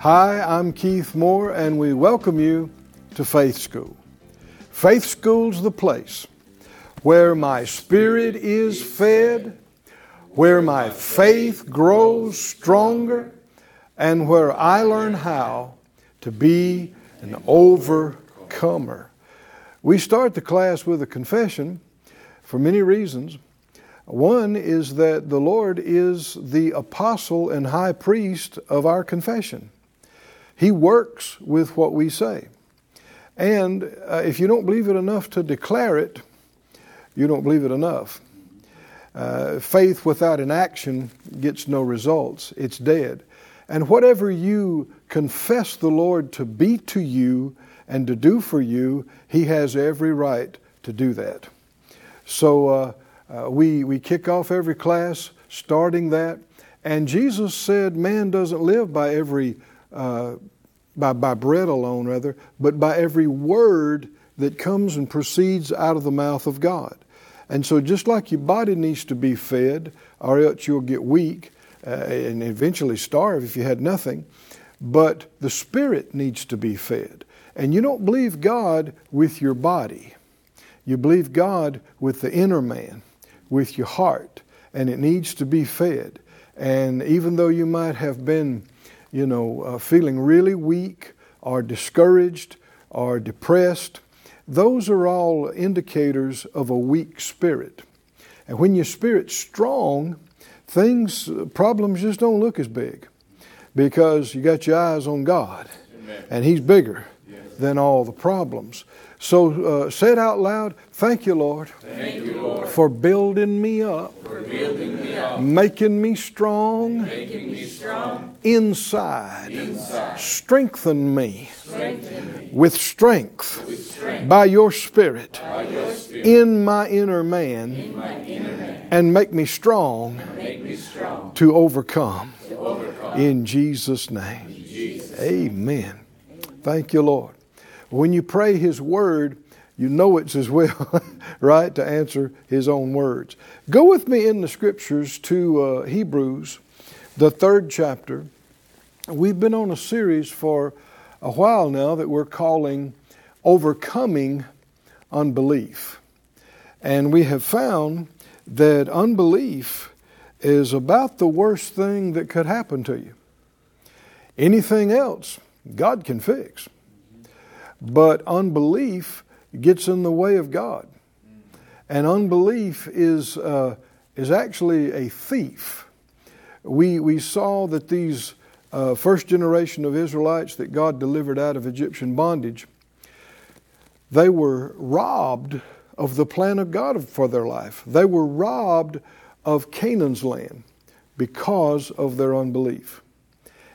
Hi, I'm Keith Moore, and we welcome you to Faith School. Faith School's the place where my spirit is fed, where my faith grows stronger, and where I learn how to be an overcomer. We start the class with a confession for many reasons. One is that the Lord is the apostle and high priest of our confession. He works with what we say. And uh, if you don't believe it enough to declare it, you don't believe it enough. Uh, faith without an action gets no results, it's dead. And whatever you confess the Lord to be to you and to do for you, He has every right to do that. So uh, uh, we, we kick off every class starting that. And Jesus said, Man doesn't live by every uh, by, by bread alone, rather, but by every word that comes and proceeds out of the mouth of God. And so, just like your body needs to be fed, or else you'll get weak uh, and eventually starve if you had nothing, but the spirit needs to be fed. And you don't believe God with your body, you believe God with the inner man, with your heart, and it needs to be fed. And even though you might have been you know, uh, feeling really weak or discouraged or depressed, those are all indicators of a weak spirit. And when your spirit's strong, things, uh, problems just don't look as big because you got your eyes on God Amen. and He's bigger. Than all the problems. So uh, say it out loud. Thank you, Lord, Thank you, Lord for building me up, for building me up, making me strong, making me strong inside. inside. Strengthen me, Strengthen me with strength, with strength by your Spirit by your Spirit in my inner man, in my inner man, and make me strong make me strong to overcome. to overcome. In Jesus' name. In Jesus. Amen. Thank you, Lord. When you pray His word, you know it's His will, right, to answer His own words. Go with me in the scriptures to uh, Hebrews, the third chapter. We've been on a series for a while now that we're calling Overcoming Unbelief. And we have found that unbelief is about the worst thing that could happen to you. Anything else, God can fix. But unbelief gets in the way of God. And unbelief is, uh, is actually a thief. We, we saw that these uh, first generation of Israelites that God delivered out of Egyptian bondage, they were robbed of the plan of God for their life. They were robbed of Canaan's land because of their unbelief.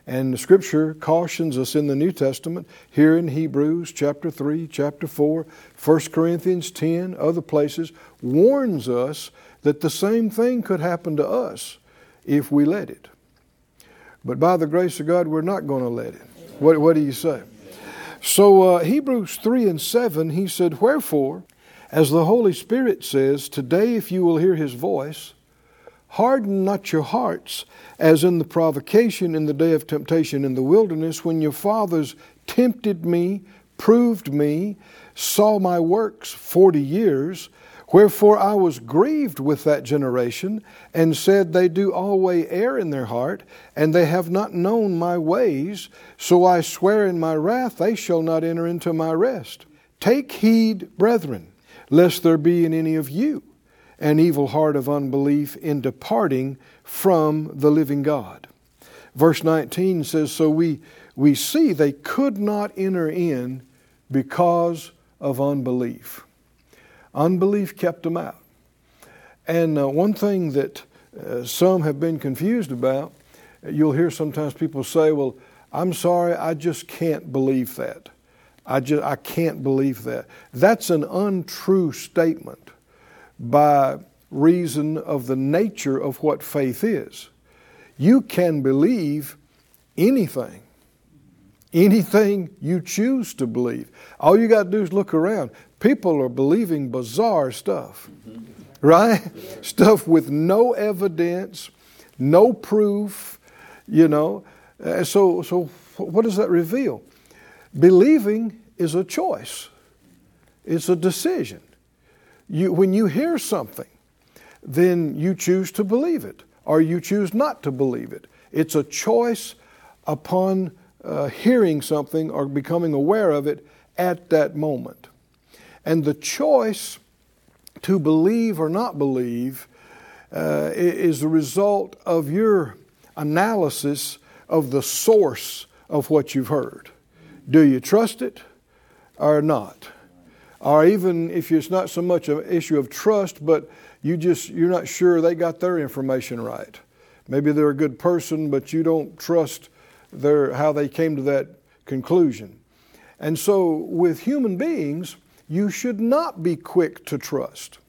And the scripture cautions us in the New Testament, here in Hebrews chapter 3, chapter 4, 1 Corinthians 10, other places, warns us that the same thing could happen to us if we let it. But by the grace of God, we're not going to let it. What, what do you say? So, uh, Hebrews 3 and 7, he said, Wherefore, as the Holy Spirit says, Today, if you will hear his voice, Harden not your hearts, as in the provocation in the day of temptation in the wilderness, when your fathers tempted me, proved me, saw my works forty years. Wherefore I was grieved with that generation, and said, They do always err in their heart, and they have not known my ways. So I swear in my wrath, they shall not enter into my rest. Take heed, brethren, lest there be in any of you an evil heart of unbelief in departing from the living God. Verse 19 says, So we, we see they could not enter in because of unbelief. Unbelief kept them out. And uh, one thing that uh, some have been confused about, you'll hear sometimes people say, Well, I'm sorry, I just can't believe that. I just I can't believe that. That's an untrue statement by reason of the nature of what faith is. You can believe anything. Anything you choose to believe. All you got to do is look around. People are believing bizarre stuff, right? Stuff with no evidence, no proof, you know. Uh, so, so what does that reveal? Believing is a choice, it's a decision. You, when you hear something, then you choose to believe it or you choose not to believe it. It's a choice upon uh, hearing something or becoming aware of it at that moment. And the choice to believe or not believe uh, is the result of your analysis of the source of what you've heard. Do you trust it or not? Or even if it's not so much an issue of trust, but you just you're not sure they got their information right. Maybe they're a good person, but you don't trust their how they came to that conclusion. And so with human beings, you should not be quick to trust.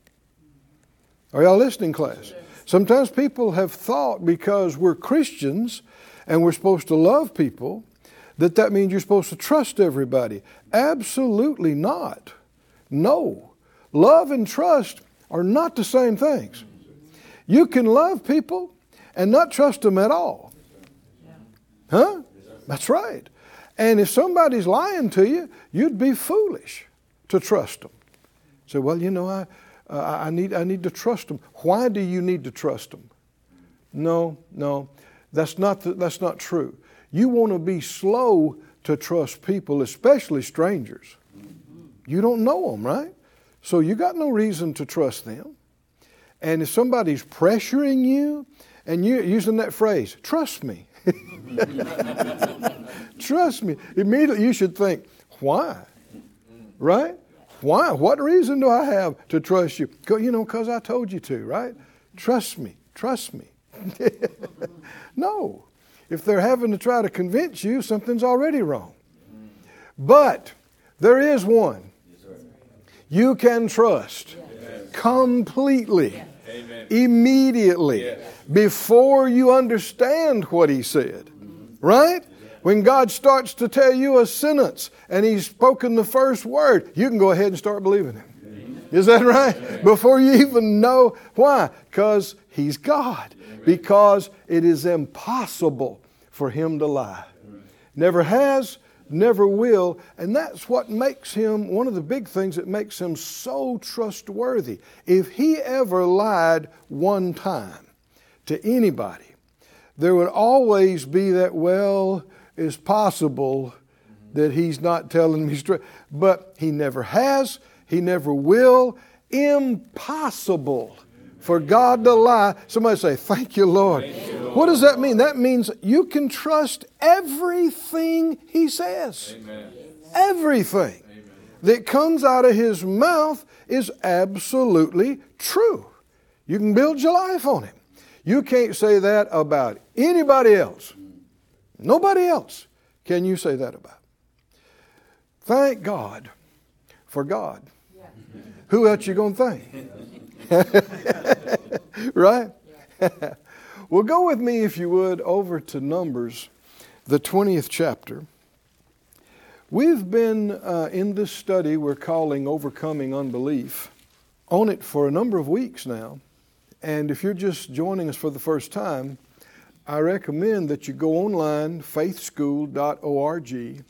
Are y'all listening, class? Sometimes people have thought because we're Christians and we're supposed to love people that that means you're supposed to trust everybody. Absolutely not. No. Love and trust are not the same things. You can love people and not trust them at all. Huh? That's right. And if somebody's lying to you, you'd be foolish to trust them. Say, well, you know, I, uh, I, need, I need to trust them. Why do you need to trust them? No, no, that's not, the, that's not true. You want to be slow to trust people, especially strangers. You don't know them, right? So you got no reason to trust them. And if somebody's pressuring you, and you're using that phrase, trust me. trust me. Immediately you should think, why? Right? Why? What reason do I have to trust you? You know, because I told you to, right? Trust me. Trust me. no. If they're having to try to convince you, something's already wrong. But there is one you can trust completely, immediately, before you understand what he said. Right? When God starts to tell you a sentence and He's spoken the first word, you can go ahead and start believing Him. Is that right? Before you even know why? Because He's God. Because it is impossible for Him to lie. Never has, never will. And that's what makes Him, one of the big things that makes Him so trustworthy. If He ever lied one time to anybody, there would always be that, well, is possible that he's not telling me straight. But he never has, he never will. Impossible for God to lie. Somebody say, Thank you, Lord. Thank you, Lord. What does that mean? That means you can trust everything he says. Amen. Everything Amen. that comes out of his mouth is absolutely true. You can build your life on him. You can't say that about anybody else. Nobody else can you say that about. Thank God for God. Who else you going to thank? right? Well, go with me, if you would, over to Numbers, the 20th chapter. We've been uh, in this study we're calling Overcoming Unbelief on it for a number of weeks now. And if you're just joining us for the first time, I recommend that you go online, faithschool.org,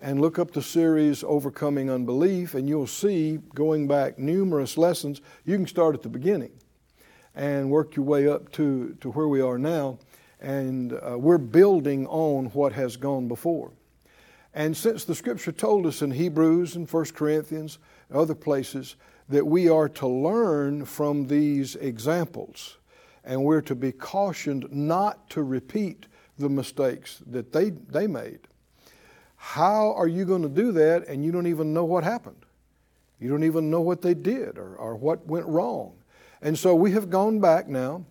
and look up the series Overcoming Unbelief, and you'll see, going back numerous lessons, you can start at the beginning and work your way up to, to where we are now. And uh, we're building on what has gone before. And since the scripture told us in Hebrews and 1 Corinthians, other places, that we are to learn from these examples and we're to be cautioned not to repeat the mistakes that they, they made. How are you going to do that and you don't even know what happened? You don't even know what they did or, or what went wrong. And so we have gone back now,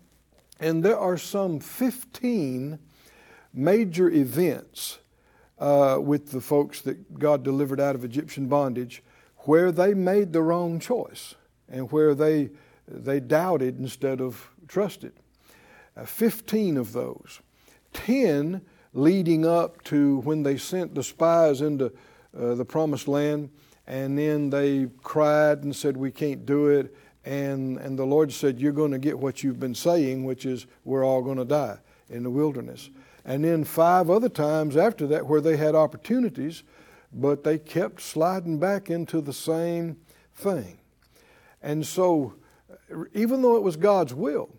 and there are some 15 major events uh, with the folks that God delivered out of Egyptian bondage where they made the wrong choice and where they, they doubted instead of trusted. Uh, 15 of those. 10 leading up to when they sent the spies into uh, the promised land, and then they cried and said, We can't do it. And, and the Lord said, You're going to get what you've been saying, which is, We're all going to die in the wilderness. And then five other times after that where they had opportunities, but they kept sliding back into the same thing. And so, even though it was God's will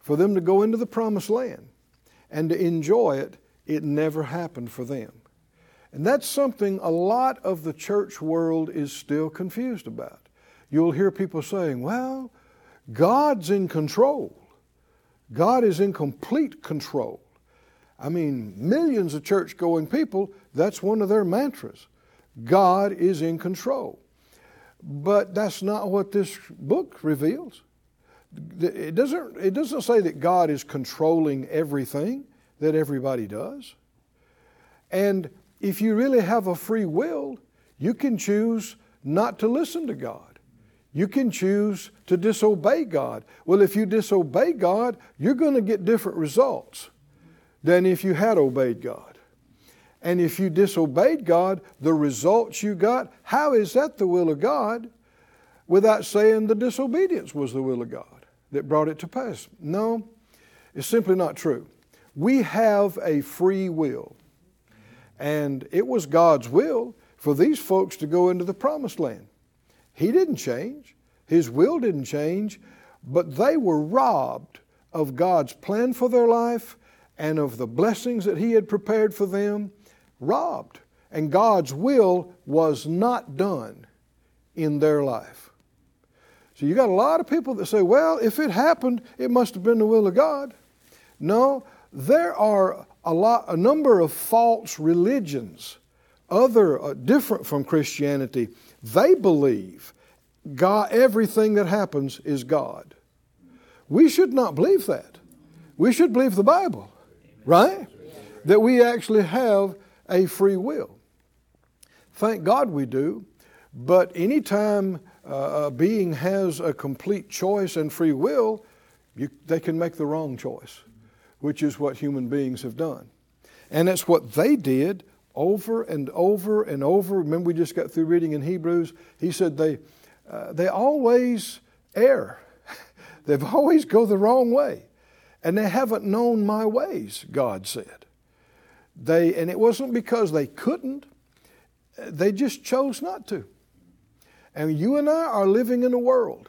for them to go into the promised land and to enjoy it, it never happened for them. And that's something a lot of the church world is still confused about. You'll hear people saying, well, God's in control. God is in complete control. I mean, millions of church going people, that's one of their mantras. God is in control. But that's not what this book reveals. It doesn't, it doesn't say that God is controlling everything that everybody does. And if you really have a free will, you can choose not to listen to God. You can choose to disobey God. Well, if you disobey God, you're going to get different results than if you had obeyed God. And if you disobeyed God, the results you got, how is that the will of God without saying the disobedience was the will of God that brought it to pass? No, it's simply not true. We have a free will. And it was God's will for these folks to go into the promised land. He didn't change, His will didn't change, but they were robbed of God's plan for their life and of the blessings that He had prepared for them, robbed. And God's will was not done in their life. So you got a lot of people that say, well, if it happened, it must have been the will of God. No, there are a lot, a number of false religions, other uh, different from Christianity. They believe God, everything that happens is God. We should not believe that. We should believe the Bible right? That we actually have a free will. Thank God we do, but anytime uh, a being has a complete choice and free will, you, they can make the wrong choice, which is what human beings have done. And that's what they did over and over and over. Remember, we just got through reading in Hebrews. He said they, uh, they always err, they've always go the wrong way and they haven't known my ways, God said. They, and it wasn't because they couldn't, they just chose not to. And you and I are living in a world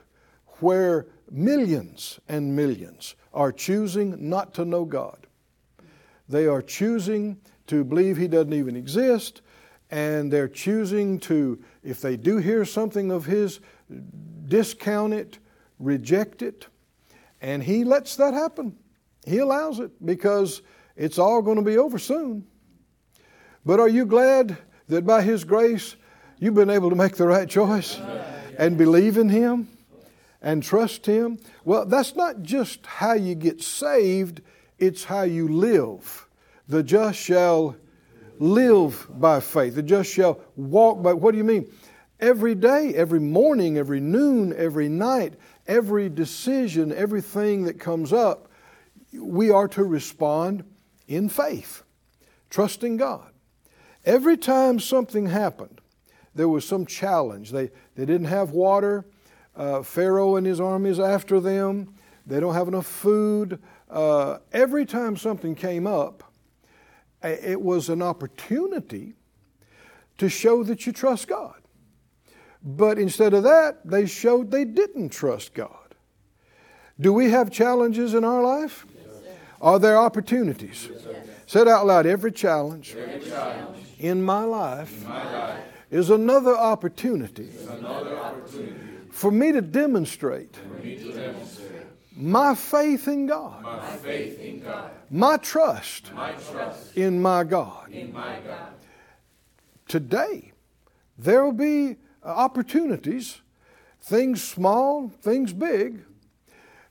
where millions and millions are choosing not to know God. They are choosing to believe He doesn't even exist, and they're choosing to, if they do hear something of His, discount it, reject it, and He lets that happen. He allows it because it's all going to be over soon. But are you glad that by His grace you've been able to make the right choice and believe in Him and trust Him? Well, that's not just how you get saved, it's how you live. The just shall live by faith, the just shall walk by. What do you mean? Every day, every morning, every noon, every night, every decision, everything that comes up we are to respond in faith, trusting God. Every time something happened, there was some challenge. They, they didn't have water. Uh, Pharaoh and his armies after them. They don't have enough food. Uh, every time something came up, it was an opportunity to show that you trust God. But instead of that, they showed they didn't trust God. Do we have challenges in our life? Are there opportunities? Yes, Said out loud every challenge, every challenge in, my life, in my life is another opportunity, another opportunity for me to demonstrate, me to demonstrate my, faith in God, my faith in God, my trust, my trust in, my God. in my God. Today, there will be uh, opportunities, things small, things big,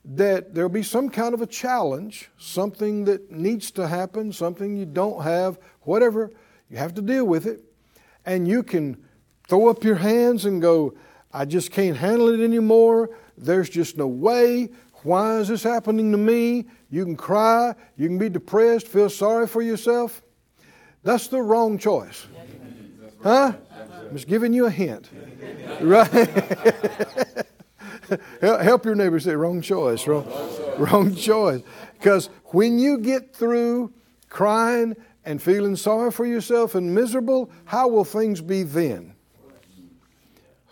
that there'll be some kind of a challenge, something that needs to happen, something you don't have, whatever. You have to deal with it. And you can throw up your hands and go, I just can't handle it anymore. There's just no way. Why is this happening to me? You can cry. You can be depressed, feel sorry for yourself. That's the wrong choice. Huh? I'm just giving you a hint. Right? Help your neighbor say, wrong choice. Wrong, wrong choice. Because when you get through crying and feeling sorry for yourself and miserable, how will things be then?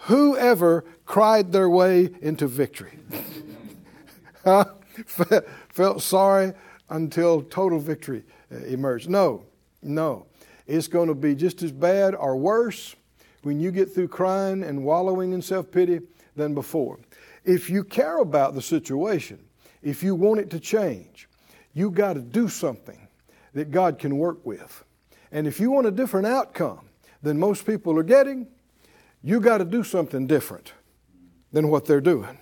Whoever cried their way into victory? Felt sorry until total victory uh, emerged. No, no. It's going to be just as bad or worse when you get through crying and wallowing in self pity than before. If you care about the situation, if you want it to change, you got to do something that God can work with. And if you want a different outcome than most people are getting, you got to do something different than what they're doing.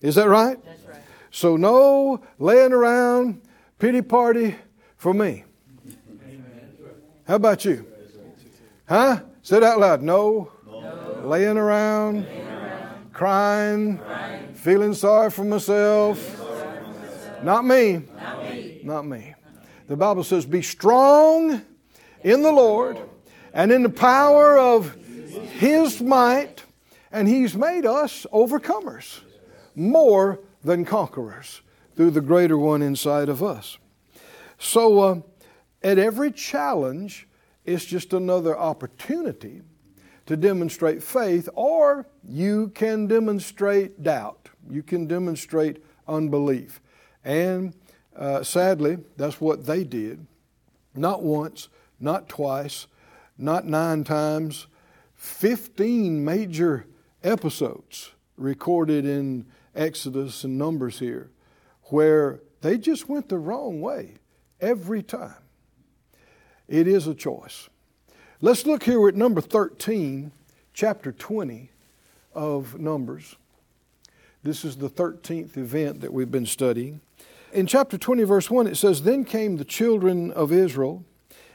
Is that right? That's right. So, no laying around, pity party for me. How about you? Huh? Say it out loud. No. Laying around, Crying, feeling sorry for myself. Not me. Not me. The Bible says, Be strong in the Lord and in the power of His might, and He's made us overcomers, more than conquerors through the greater one inside of us. So, uh, at every challenge, it's just another opportunity to demonstrate faith, or you can demonstrate doubt. You can demonstrate unbelief. And uh, sadly, that's what they did. Not once, not twice, not nine times, 15 major episodes recorded in Exodus and Numbers here where they just went the wrong way every time. It is a choice. Let's look here at number 13, chapter 20 of Numbers. This is the 13th event that we've been studying. In chapter 20, verse 1, it says, Then came the children of Israel,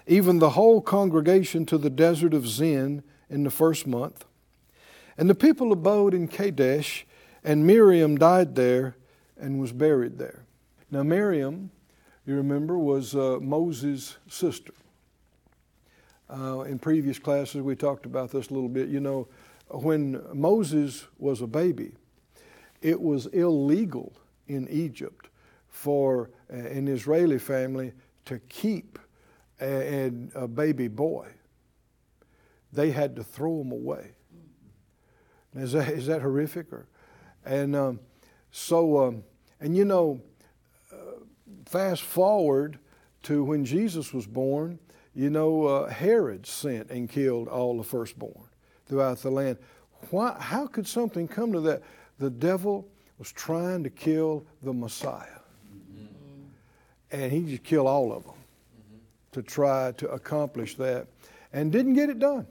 even the whole congregation, to the desert of Zin in the first month. And the people abode in Kadesh, and Miriam died there and was buried there. Now, Miriam, you remember, was uh, Moses' sister. Uh, in previous classes, we talked about this a little bit. You know, when Moses was a baby, it was illegal in Egypt for uh, an Israeli family to keep a, a, baby boy. They had to throw them away. Is that, is that horrific? Or, and um, so, um, and you know, uh, fast forward to when Jesus was born, you know, uh, Herod sent and killed all the firstborn throughout the land. Why, how could something come to that? The devil was trying to kill the Messiah. And he just killed all of them mm-hmm. to try to accomplish that and didn't get it done.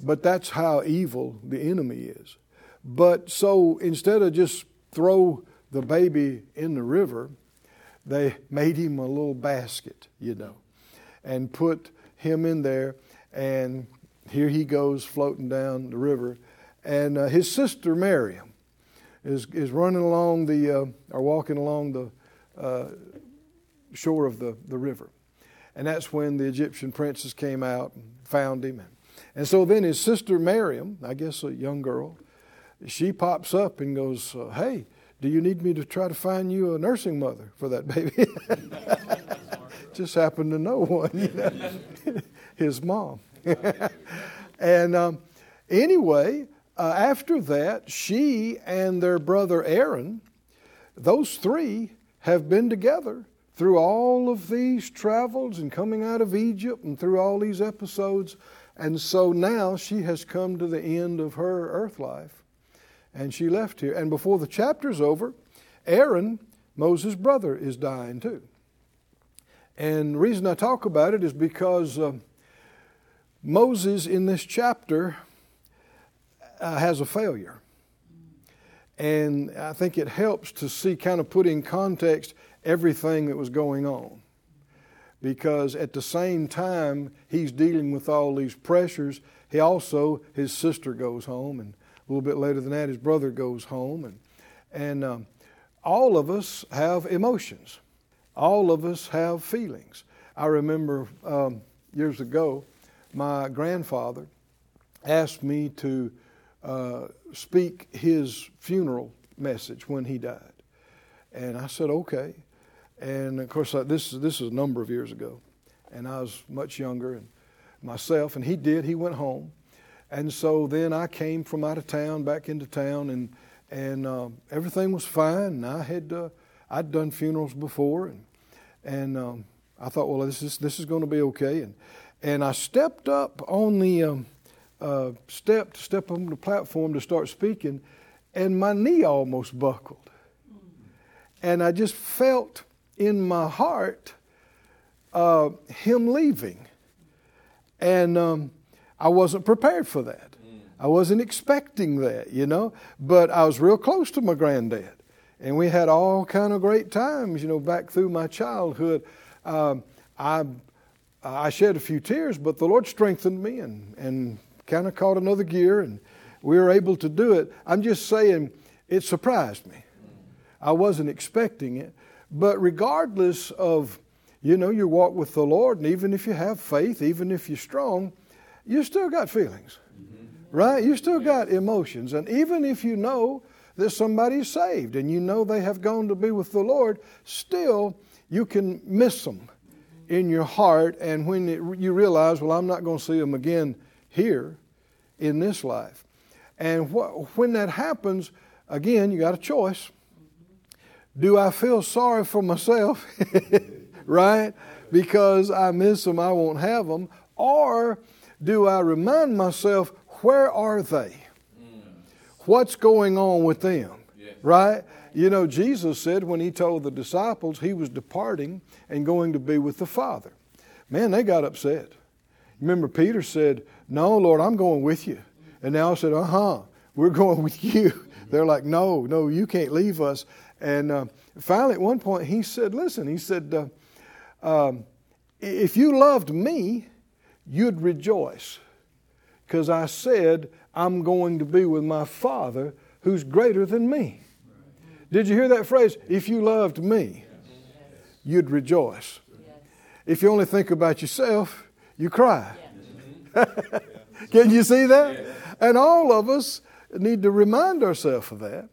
But that's how evil the enemy is. But so instead of just throw the baby in the river, they made him a little basket, you know, and put him in there. And here he goes floating down the river. And uh, his sister Miriam is, is running along the, uh, or walking along the uh, shore of the, the river. And that's when the Egyptian princess came out and found him. And, and so then his sister Miriam, I guess a young girl, she pops up and goes, uh, Hey, do you need me to try to find you a nursing mother for that baby? Just happened to know one, you know, his mom. and um, anyway, uh, after that, she and their brother Aaron, those three have been together through all of these travels and coming out of Egypt and through all these episodes. And so now she has come to the end of her earth life and she left here. And before the chapter's over, Aaron, Moses' brother, is dying too. And the reason I talk about it is because uh, Moses in this chapter uh, has a failure. And I think it helps to see, kind of put in context, everything that was going on. Because at the same time he's dealing with all these pressures, he also, his sister goes home, and a little bit later than that, his brother goes home. And, and um, all of us have emotions, all of us have feelings. I remember um, years ago, my grandfather asked me to uh, speak his funeral message when he died. And I said, okay. And of course, this, this is a number of years ago. And I was much younger and myself, and he did. He went home. And so then I came from out of town back into town, and, and um, everything was fine. And I had, uh, I'd done funerals before, and, and um, I thought, well, this is, this is going to be okay. And, and I stepped up on the um, uh, step to step on the platform to start speaking, and my knee almost buckled. And I just felt in my heart uh, him leaving. And um, I wasn't prepared for that. I wasn't expecting that, you know. But I was real close to my granddad. And we had all kind of great times, you know, back through my childhood. Um, I, I shed a few tears, but the Lord strengthened me and, and kind of caught another gear, and we were able to do it. I'm just saying, it surprised me. I wasn't expecting it. But regardless of, you know, your walk with the Lord, and even if you have faith, even if you're strong, you still got feelings, mm-hmm. right? You still got emotions. And even if you know that somebody's saved and you know they have gone to be with the Lord, still you can miss them in your heart. And when it, you realize, well, I'm not going to see them again here in this life. And wh- when that happens, again, you got a choice. Do I feel sorry for myself, right? Because I miss them, I won't have them. Or do I remind myself, where are they? What's going on with them? Right? You know, Jesus said when he told the disciples he was departing and going to be with the Father. Man, they got upset. Remember, Peter said, No, Lord, I'm going with you. And they all said, Uh huh, we're going with you. They're like, No, no, you can't leave us. And uh, finally, at one point, he said, Listen, he said, uh, um, If you loved me, you'd rejoice. Because I said, I'm going to be with my Father who's greater than me. Did you hear that phrase? If you loved me, you'd rejoice. If you only think about yourself, you cry. Can you see that? And all of us need to remind ourselves of that.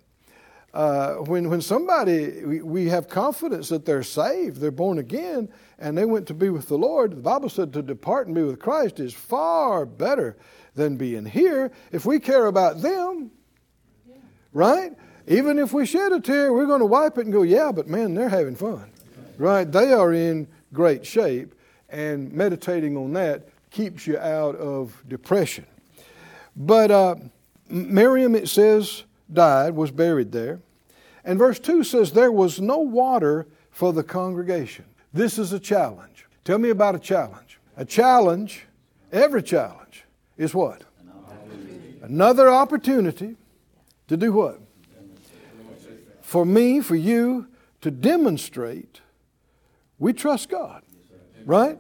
Uh, when, when somebody, we, we have confidence that they're saved, they're born again, and they went to be with the Lord, the Bible said to depart and be with Christ is far better than being here if we care about them. Right? Even if we shed a tear, we're going to wipe it and go, yeah, but man, they're having fun. Right? They are in great shape, and meditating on that keeps you out of depression. But uh, Miriam, it says, died, was buried there. And verse 2 says, There was no water for the congregation. This is a challenge. Tell me about a challenge. A challenge, every challenge, is what? Another opportunity to do what? For me, for you, to demonstrate we trust God. Right?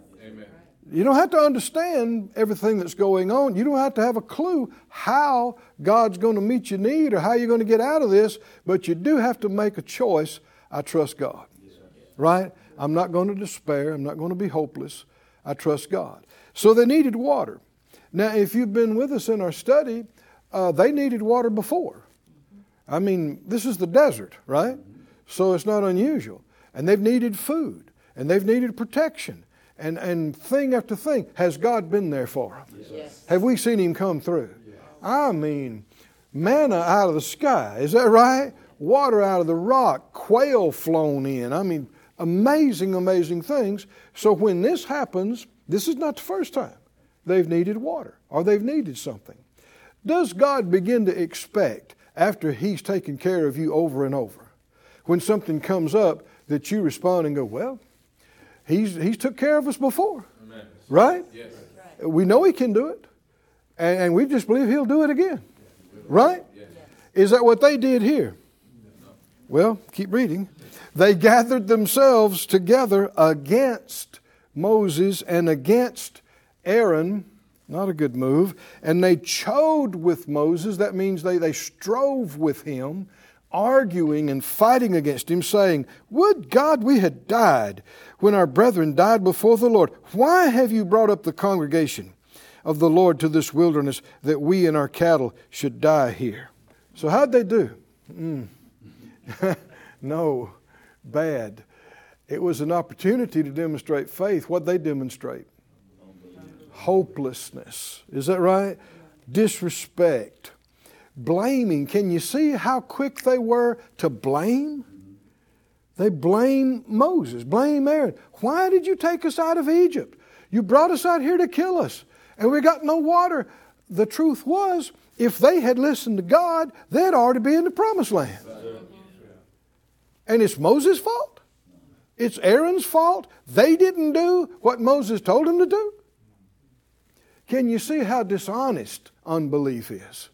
You don't have to understand everything that's going on. You don't have to have a clue how God's going to meet your need or how you're going to get out of this, but you do have to make a choice. I trust God. Right? I'm not going to despair. I'm not going to be hopeless. I trust God. So they needed water. Now, if you've been with us in our study, uh, they needed water before. I mean, this is the desert, right? So it's not unusual. And they've needed food, and they've needed protection, and, and thing after thing. Has God been there for them? Yes. Have we seen Him come through? I mean, manna out of the sky, is that right? Water out of the rock, quail flown in. I mean, amazing, amazing things. So when this happens, this is not the first time they've needed water or they've needed something. Does God begin to expect, after He's taken care of you over and over, when something comes up, that you respond and go, Well, He's, he's took care of us before, Amen. right? Yes. We know He can do it, and, and we just believe He'll do it again, right? Yes. Is that what they did here? Well, keep reading. They gathered themselves together against Moses and against Aaron. Not a good move. And they chode with Moses. That means they, they strove with him, arguing and fighting against him, saying, Would God we had died when our brethren died before the Lord. Why have you brought up the congregation of the Lord to this wilderness that we and our cattle should die here? So, how'd they do? Mm. no, bad. It was an opportunity to demonstrate faith. What they demonstrate? Hopelessness. Is that right? Disrespect. Blaming. Can you see how quick they were to blame? They blame Moses, blame Aaron. Why did you take us out of Egypt? You brought us out here to kill us, and we got no water. The truth was, if they had listened to God, they'd already be in the promised land. And it's Moses' fault. It's Aaron's fault. They didn't do what Moses told them to do. Can you see how dishonest unbelief is?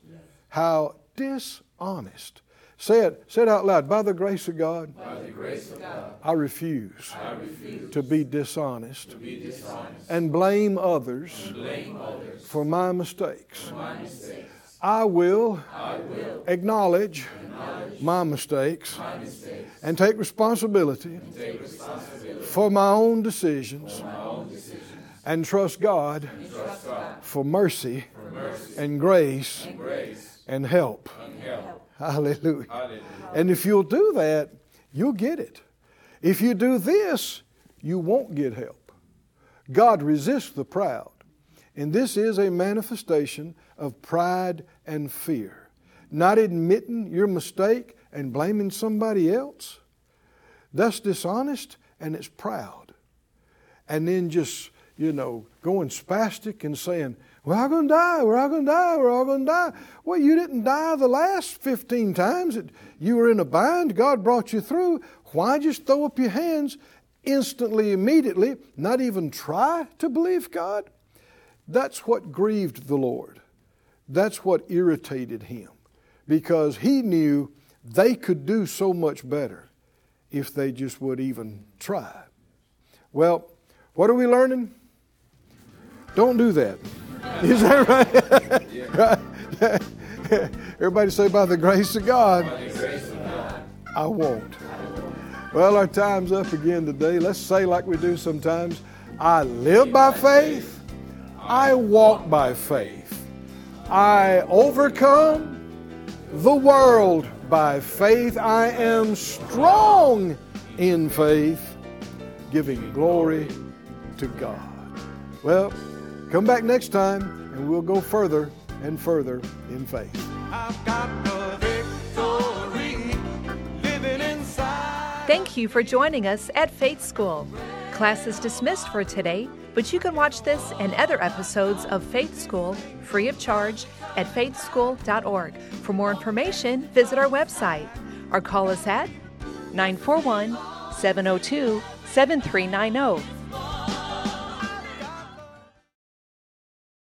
How dishonest. Say it, say it out loud. By the grace of God, grace of God I refuse, I refuse to be dishonest to be dishonest and blame others and blame others for my mistakes. for my mistakes. I will I will acknowledge acknowledge my mistakes my mistakes and take responsibility and take responsibility for my own decisions for my own decisions and trust God and trust God for mercy for mercy and grace and grace and help. and help. Hallelujah. Hallelujah. And if you'll do that, you'll get it. If you do this, you won't get help. God resists the proud. And this is a manifestation of pride and fear. Not admitting your mistake and blaming somebody else. That's dishonest and it's proud. And then just, you know, going spastic and saying, we're all going to die, we're all going to die, we're all going to die. Well, you didn't die the last 15 times that you were in a bind. God brought you through. Why just throw up your hands instantly, immediately, not even try to believe God? That's what grieved the Lord. That's what irritated him because he knew they could do so much better if they just would even try. Well, what are we learning? Don't do that. Is that right? right? Everybody say, by the grace of God, I won't. Well, our time's up again today. Let's say, like we do sometimes, I live by faith, I walk by faith, I overcome the world by faith, I am strong in faith, giving glory to God. Well, come back next time and we'll go further and further in faith. I've got the victory living inside. Thank you for joining us at Faith School. Class is dismissed for today, but you can watch this and other episodes of Faith School free of charge at faithschool.org. For more information, visit our website or call us at 941 702 7390.